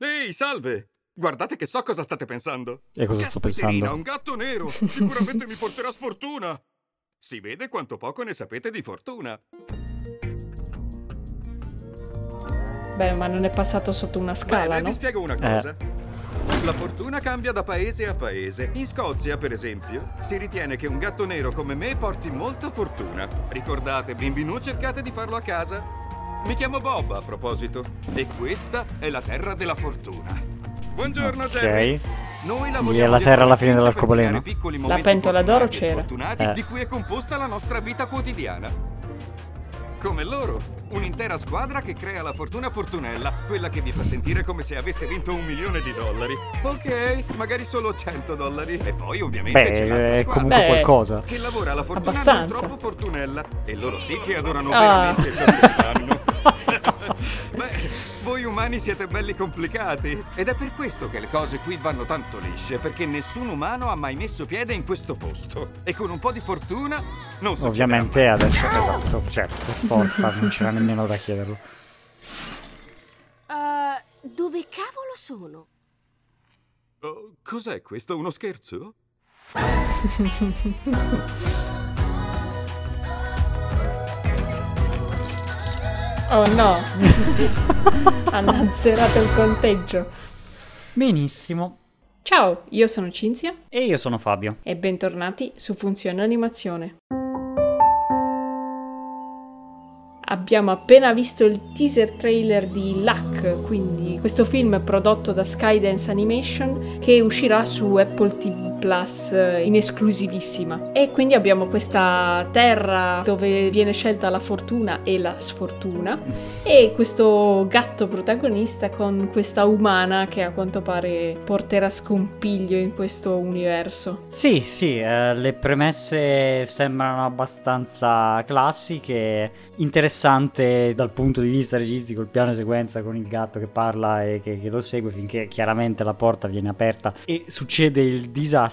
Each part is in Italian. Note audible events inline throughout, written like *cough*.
Ehi, salve! Guardate che so cosa state pensando. E cosa sto pensando? un gatto nero! Sicuramente mi porterà sfortuna! Si vede quanto poco ne sapete di fortuna. Beh, ma non è passato sotto una scala, Bene, no? vi spiego una cosa. La fortuna cambia da paese a paese. In Scozia, per esempio, si ritiene che un gatto nero come me porti molta fortuna. Ricordate, bimbi, non cercate di farlo a casa. Mi chiamo Bob, a proposito. E questa è la terra della fortuna. Buongiorno, Jerry. Ok. Noi Lì è la terra alla fine dell'arcobaleno. momenti pentola d'oro c'era. Eh. di cui è composta la nostra vita quotidiana. Come loro, un'intera squadra che crea la fortuna fortunella, quella che vi fa sentire come se aveste vinto un milione di dollari. Ok, magari solo 100 dollari. E poi ovviamente c'è Beh, è squadra comunque Beh. qualcosa. che lavora la fortuna non Abbastanza. troppo fortunella. E loro sì che adorano Ah. veramente ciò che fanno. *laughs* Voi umani siete belli complicati. Ed è per questo che le cose qui vanno tanto lisce, perché nessun umano ha mai messo piede in questo posto. E con un po' di fortuna non succederà Ovviamente adesso, esatto, certo, per forza, non c'era nemmeno da chiederlo. Uh, dove cavolo sono? mai. Oh, cos'è questo? Uno scherzo? *laughs* Oh no! *laughs* Hanno azzerato il conteggio. Benissimo. Ciao, io sono Cinzia E io sono Fabio. e bentornati su Funzione Animazione. Abbiamo appena visto il teaser trailer di Luck, quindi questo film prodotto da Skydance Animation che uscirà su Apple TV Plus eh, in esclusivissima. E quindi abbiamo questa terra dove viene scelta la fortuna e la sfortuna *laughs* e questo gatto protagonista con questa umana che a quanto pare porterà scompiglio in questo universo. Sì, sì, eh, le premesse sembrano abbastanza classiche, interessante dal punto di vista registico il piano sequenza con il gatto che parla e che, che lo segue finché chiaramente la porta viene aperta e succede il disastro.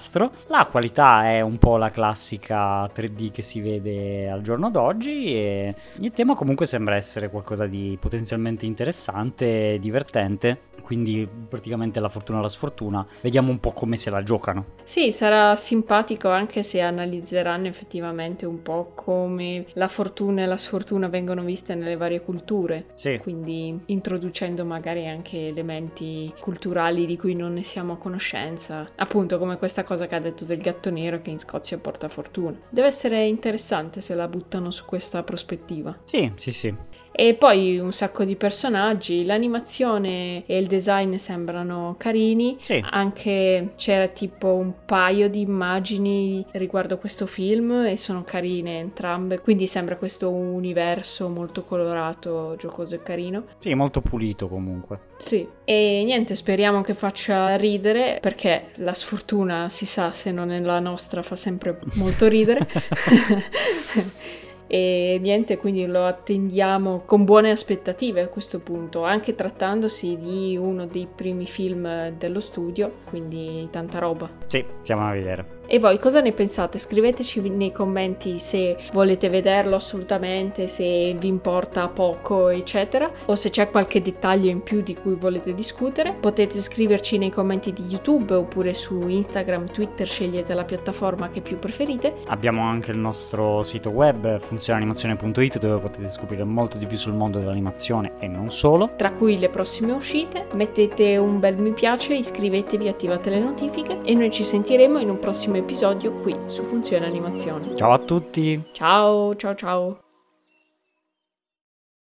La qualità è un po' la classica 3D che si vede al giorno d'oggi e il tema comunque sembra essere qualcosa di potenzialmente interessante, divertente. Quindi praticamente la fortuna e la sfortuna. Vediamo un po' come se la giocano. Sì, sarà simpatico anche se analizzeranno effettivamente un po' come la fortuna e la sfortuna vengono viste nelle varie culture. Sì. Quindi introducendo magari anche elementi culturali di cui non ne siamo a conoscenza. Appunto come questa cosa che ha detto del gatto nero che in Scozia porta fortuna. Deve essere interessante se la buttano su questa prospettiva. Sì, sì, sì. E poi un sacco di personaggi, l'animazione e il design sembrano carini. Sì. Anche c'era tipo un paio di immagini riguardo questo film e sono carine entrambe, quindi sembra questo universo molto colorato, giocoso e carino. Sì, molto pulito comunque. Sì, e niente, speriamo che faccia ridere perché la sfortuna si sa se non è la nostra fa sempre molto ridere. *laughs* *laughs* E niente, quindi lo attendiamo con buone aspettative a questo punto, anche trattandosi di uno dei primi film dello studio, quindi tanta roba. Sì, stiamo a vedere. E voi cosa ne pensate? Scriveteci nei commenti se volete vederlo assolutamente, se vi importa poco, eccetera, o se c'è qualche dettaglio in più di cui volete discutere. Potete scriverci nei commenti di YouTube oppure su Instagram, Twitter, scegliete la piattaforma che più preferite. Abbiamo anche il nostro sito web funzionanimazione.it dove potete scoprire molto di più sul mondo dell'animazione e non solo. tra cui le prossime uscite. Mettete un bel mi piace, iscrivetevi, attivate le notifiche e noi ci sentiremo in un prossimo episodio qui su Funzione Animazione. Ciao a tutti! Ciao, ciao, ciao.